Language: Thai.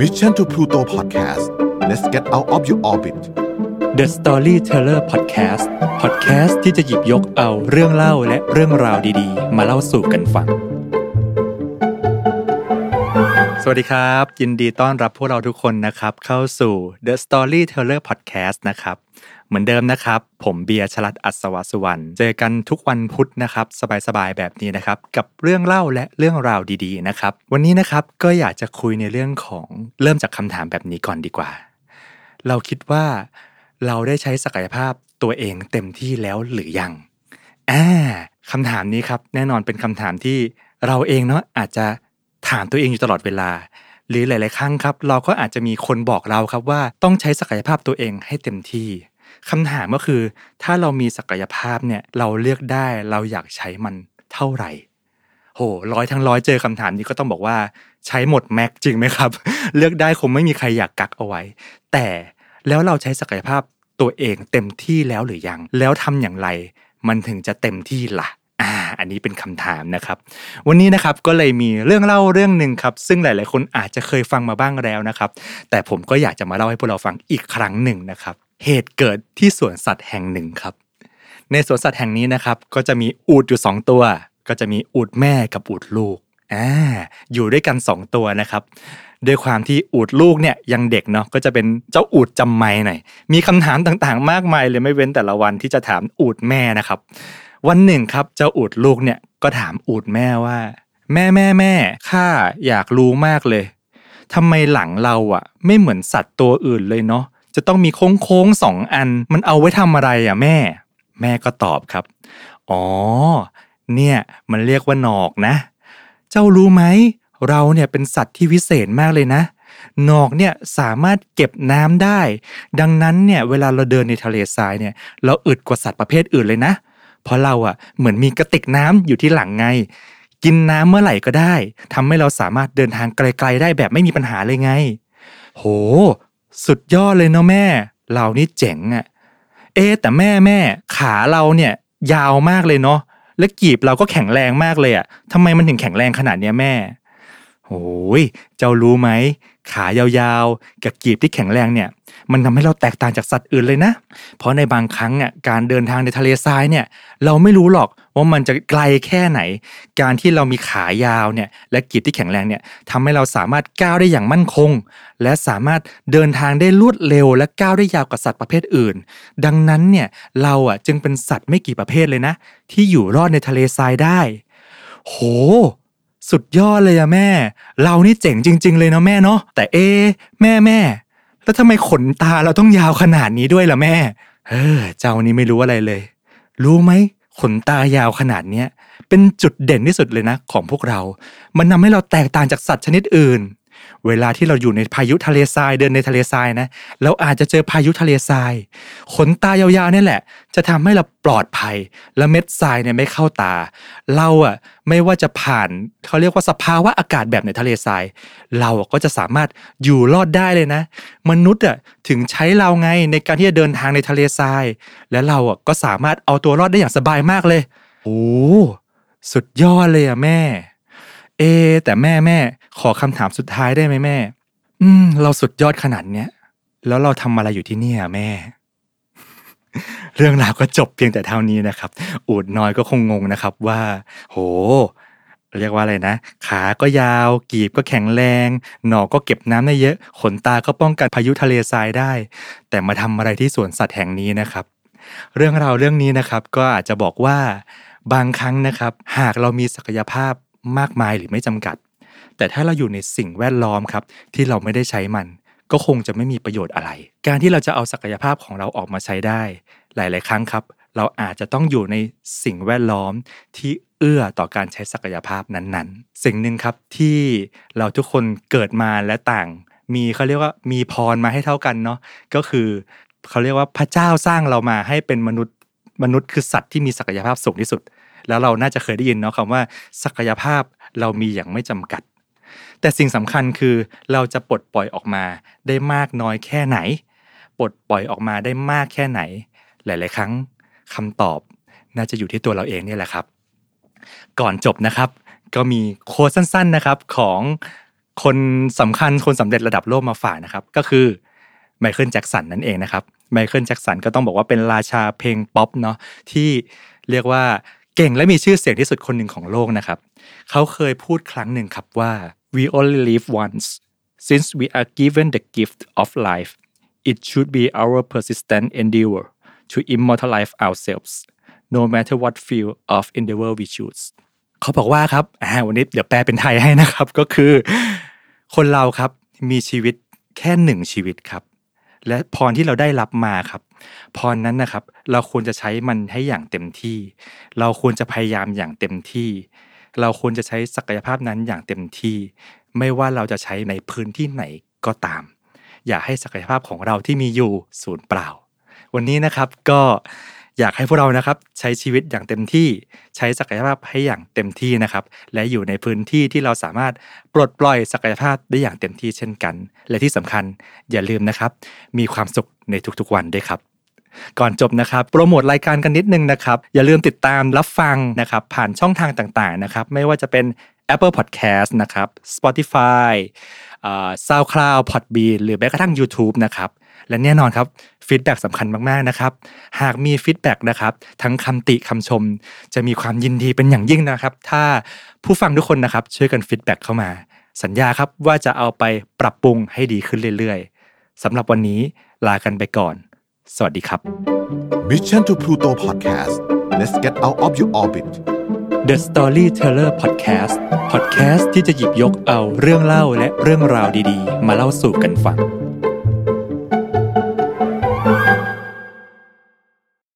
Mission to Pluto Podcast let's get out of your orbit The Storyteller Podcast Podcast ที่จะหยิบยกเอาเรื่องเล่าและเรื่องราวดีๆ มาเล่าสู่กันฟัง สวัสดีครับ ยินดีต้อนรับพวกเราทุกคนนะครับ เข้าสู่ The Storyteller Podcast นะครับ เหมือนเดิมนะครับ ผมเบียร์ชลัดอัศวสุวรรณเจอกันทุกวันพุธนะครับ สบายๆแบบนี้นะครับ กับเรื่องเล่าและเรื่องราวดีๆนะครับ วันนี้นะครับก็อยากจะคุยในเรื่องของเริ่มจากคำถามแบบนี้ก่อนดีกว่า เราคิดว่าเราได้ใช้ศักยภาพตัวเองเต็มที่แล้วหรือยังอ่าคำถามนี้ครับแน่นอนเป็นคำถามที่เราเองเนาะอาจจะถามตัวเองอยู่ตลอดเวลา หรือหลาย ๆ ครั้งครับ เราก็อาจจะมีคนบอกเราครับว่าต้องใช้ศักยภาพตัวเองให้เต็มที่ คำถามก็คือ ถ้าเรามีศักยภาพเนี่ยเราเลือกได้เราอยากใช้มันเท่าไหร่โหร้อยทั้งร้อยเจอคำถามนี้ก็ต้องบอกว่าใช้หมดแม็กจริงไหมครับ เลือกได้คงไม่มีใครอยากกักเอาไว้ แต่แล้วเราใช้ศักยภาพตัวเองเต็มที่แล้วหรือยัง แล้วทำอย่างไร มันถึงจะเต็มที่ละ่ะอ่าอันนี้เป็นคำถามนะครับ วันนี้นะครับก็เลยมีเรื่องเล่าเรื่องหนึ่งครับ ซึ่งหลาย ๆ คนอาจจะเคยฟังมาบ้างแล้วนะครับ แต่ผมก็อยากจะมาเล่าให้พวกเราฟังอีกครั้งหนึ่งนะครับ เหตุเกิดที่สวนสัตว์แห่งหนึ่งครับ ในสวนสัตว์แห่งนี้นะครับ ก็จะมีอูฐอยู่สองตัว ก็จะมีอูฐแม่กับอูฐลูกอ่าอยู่ด้วยกันสองตัวนะครับด้วยความที่อูดลูกเนี่ยยังเด็กเนาะก็จะเป็นเจ้าอูดจำไม่หน่อยมีคำถามต่างๆ มากมายเลยไม่เว้นแต่ละวันที่จะถามอูดแม่นะครับ วันหนึ่งครับเจ้าอูดลูกเนี่ยก็ถามอูดแม่ว่า แม่แม่แม่ข้าอยากรู้มากเลยทำไมหลังเราอะ ไม่เหมือนสัตว์ตัวอื่นเลยเนาะ จะต้องมีโค้งโค้งสองอัน มันเอาไว้ทำอะไรอะแม่ แม่ก็ตอบครับ อ๋อ เนี่ยมันเรียกว่าหนอกนะ เจ้ารู้ไหม เราเนี่ยเป็นสัตว์ที่วิเศษมากเลยนะหนอกเนี่ยสามารถเก็บน้ำได้ ดังนั้นเนี่ยเวลาเราเดินในทะเลทรายเนี่ย เราอึดกว่าสัตว์ประเภทอื่นเลยนะ เพราะเราอะเหมือนมีกระติกน้ำอยู่ที่หลังไง กินน้ำเมื่อไหร่ก็ได้ทำให้เราสามารถเดินทางไกล ๆ ได้แบบไม่มีปัญหาเลยไง โห สุดยอดเลยเนาะแม่ เรานี่เจ๋งอะ เอ๊แต่แม่แม่ ขาเราเนี่ย ยาวมากเลยเนาะและกีบเราก็แข็งแรงมากเลยอะทำไมมันถึงแข็งแรงขนาดเนี้ยแม่โอ้ยเจ้ารู้ไหมขายาวๆ กับกีบที่แข็งแรงเนี่ย มันทำให้เราแตกต่างจากสัตว์อื่นเลยนะ เพราะในบางครั้งอะการเดินทางในทะเลทรายเนี่ยเราไม่รู้หรอกว่ามันจะไกลแค่ไหน การที่เรามีขายาวเนี่ยและกีบที่แข็งแรงเนี่ยทำให้เราสามารถก้าวได้อย่างมั่นคง และสามารถเดินทางได้รวดเร็ว และก้าวได้ยาวกว่าสัตว์ประเภทอื่น ดังนั้นเนี่ยเราอะจึงเป็นสัตว์ไม่กี่ประเภทเลยนะ ที่อยู่รอดในทะเลทรายได้ โหสุดยอดเลยอะแม่ เรานี่เจ๋งจริง ๆ เลยเนาะแม่เนาะแต่เอ แม่แม่ แล้วทำไมขนตาเราต้องยาวขนาดนี้ด้วยล่ะแม่ เออ เจ้านี่ไม่รู้อะไรเลย รู้ไหมขนตายาวขนาดเนี้ยเป็นจุดเด่นที่สุดเลยนะ ของพวกเรา มันทาให้เราแตกต่างจากสัตว์ชนิดอื่น เวลาที่เราอยู่ในพายุทะเลทรายเดินในทะเลทรายนะเราอาจจะเจอพายุทะเลทราย ขนตายาวๆนี่แหละ จะทำให้เราปลอดภัย และเม็ดทรายเนี่ยไม่เข้าตา เราอะไม่ว่าจะผ่านเขาเรียกว่าสภาวะอากาศแบบในทะเลทราย เราก็จะสามารถอยู่รอดได้เลยนะ มนุษย์อะถึงใช้เราไงในการที่จะเดินทางในทะเลทราย และเราอะก็สามารถเอาตัวรอดได้อย่างสบายมากเลยโอ้สุดยอดเลยอะแม่ เอ แต่แม่แม่ ขอคำถามสุดท้ายได้ไหมแม่ อืม เราสุดยอดขนาดเนี้ยแล้วเราทำอะไรอยู่ที่นี่อะแม่ เรื่องราวก็จบเพียงแต่เท่านี้นะครับ อูดน้อยก็คงงงนะครับว่า โห เรียกว่าอะไรนะ ขาก็ยาว กีบก็แข็งแรง หนอก็เก็บน้ำได้เยอะ ขนตาก็ป้องกันพายุทะเลทรายได้ แต่มาทำอะไรที่สวนสัตว์แห่งนี้นะครับ เรื่องราวเรื่องนี้นะครับ ก็อาจจะบอกว่าบางครั้งนะครับ หากเรามีศักยภาพมากมายหรือไม่จำกัด แต่ถ้าเราอยู่ในสิ่งแวดล้อมครับที่เราไม่ได้ใช้มัน ก็คงจะไม่มีประโยชน์อะไร การที่เราจะเอาศักยภาพของเราออกมาใช้ได้ หลาย ๆ ครั้งครับ เราอาจจะต้องอยู่ในสิ่งแวดล้อมที่เอื้อต่อการใช้ศักยภาพนั้น ๆ สิ่งหนึ่งครับที่เราทุกคนเกิดมาและต่าง มีเขาเรียกว่ามีพรมาให้เท่ากันเนาะก็คือเขาเรียกว่าพระเจ้าสร้างเรามาให้เป็นมนุษย์มนุษย์คือสัตว์ที่มีศักยภาพสูงที่สุด แล้วเราน่าจะเคยได้ยินเนาะคำว่าศักยภาพเรามีอย่างไม่จำกัด แต่สิ่งสำคัญคือเราจะปลดปล่อยออกมาได้มากน้อยแค่ไหน ปลดปล่อยออกมาได้มากแค่ไหน หลาย ๆ ครั้งคำตอบน่าจะอยู่ที่ตัวเราเองนี่แหละครับ ก่อนจบนะครับ ก็มีโค้ดสั้น ๆ นะครับของคนสำคัญคนสำเร็จระดับโลกมาฝากนะครับ ก็คือไมเคิลแจ็กสันนั่นเองนะครับไมเคิลแจ็กสันก็ต้องบอกว่าเป็นราชาเพลงป๊อปเนาะที่เรียกว่าเก่งและมีชื่อเสียงที่สุดคนหนึ่งของโลกนะครับ เขาเคยพูดครั้งหนึ่งครับว่า we only live once since we are given the gift of life it should be our persistent endeavor to immortalize ourselves no matter what field of endeavor we choose เขาบอกว่าครับอ่าวันนี้เดี๋ยวแปลเป็นไทยให้นะครับ ก็คือ คนเราครับมีชีวิตแค่หนึ่งชีวิตครับ และพรที่เราได้รับมาครับพรนั้นนะครับ เราควรจะใช้มันให้อย่างเต็มที่ เราควรจะพยายามอย่างเต็มที่ เราควรจะใช้ศักยภาพนั้นอย่างเต็มที่ ไม่ว่าเราจะใช้ในพื้นที่ไหนก็ตาม อย่าให้ศักยภาพของเราที่มีอยู่สูญเปล่า วันนี้นะครับก็อยากให้พวกเรานะครับใช้ชีวิตอย่างเต็มที่ใช้ศักยภาพให้อย่างเต็มที่นะครับ และอยู่ในพื้นที่ที่เราสามารถปลดปล่อยศักยภาพได้อย่างเต็มที่เช่นกัน และที่สำคัญอย่าลืมนะครับ มีความสุขในทุกๆวันด้วยครับ ก่อนจบนะครับ โปรโมทรายการกันนิดนึงนะครับ อย่าลืมติดตามรับฟังนะครับผ่านช่องทางต่างๆนะครับไม่ว่าจะเป็น Apple Podcast นะครับ Spotify อ่า SoundCloud Podbean หรือแม้กระทั่ง YouTube นะครับและแน่นอนครับ feedback สำคัญมากๆนะครับ หากมี feedback นะครับทั้งคำติคำชม จะมีความยินดีเป็นอย่างยิ่งนะครับ ถ้าผู้ฟังทุกคนนะครับช่วยกัน feedback เข้ามา สัญญาครับว่าจะเอาไปปรับปรุงให้ดีขึ้นเรื่อยๆสำหรับวันนี้ลากันไปก่อน สวัสดีครับ Mission to Pluto Podcast let's get out of your orbit The Storyteller Podcast Podcast ที่จะหยิบยกเอาเรื่องเล่าและเรื่องราวดีๆ มาเล่าสู่กันฟัง